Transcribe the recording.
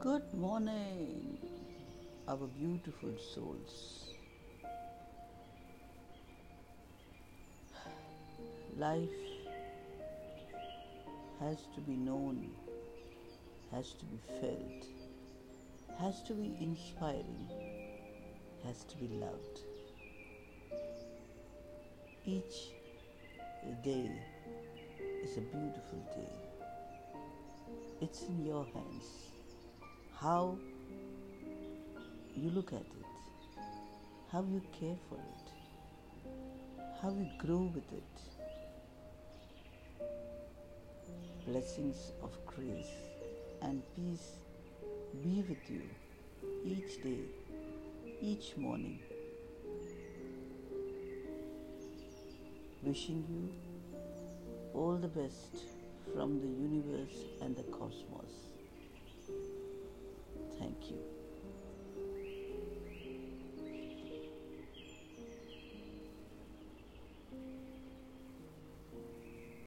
Good morning, our beautiful souls. Life has to be known, has to be felt, has to be inspiring, has to be loved. Each day is a beautiful day. It's in your hands how you look at it, how you care for it, how you grow with it. Blessings of grace and peace be with you each day, each morning. Wishing you all the best from the universe and the cosmos.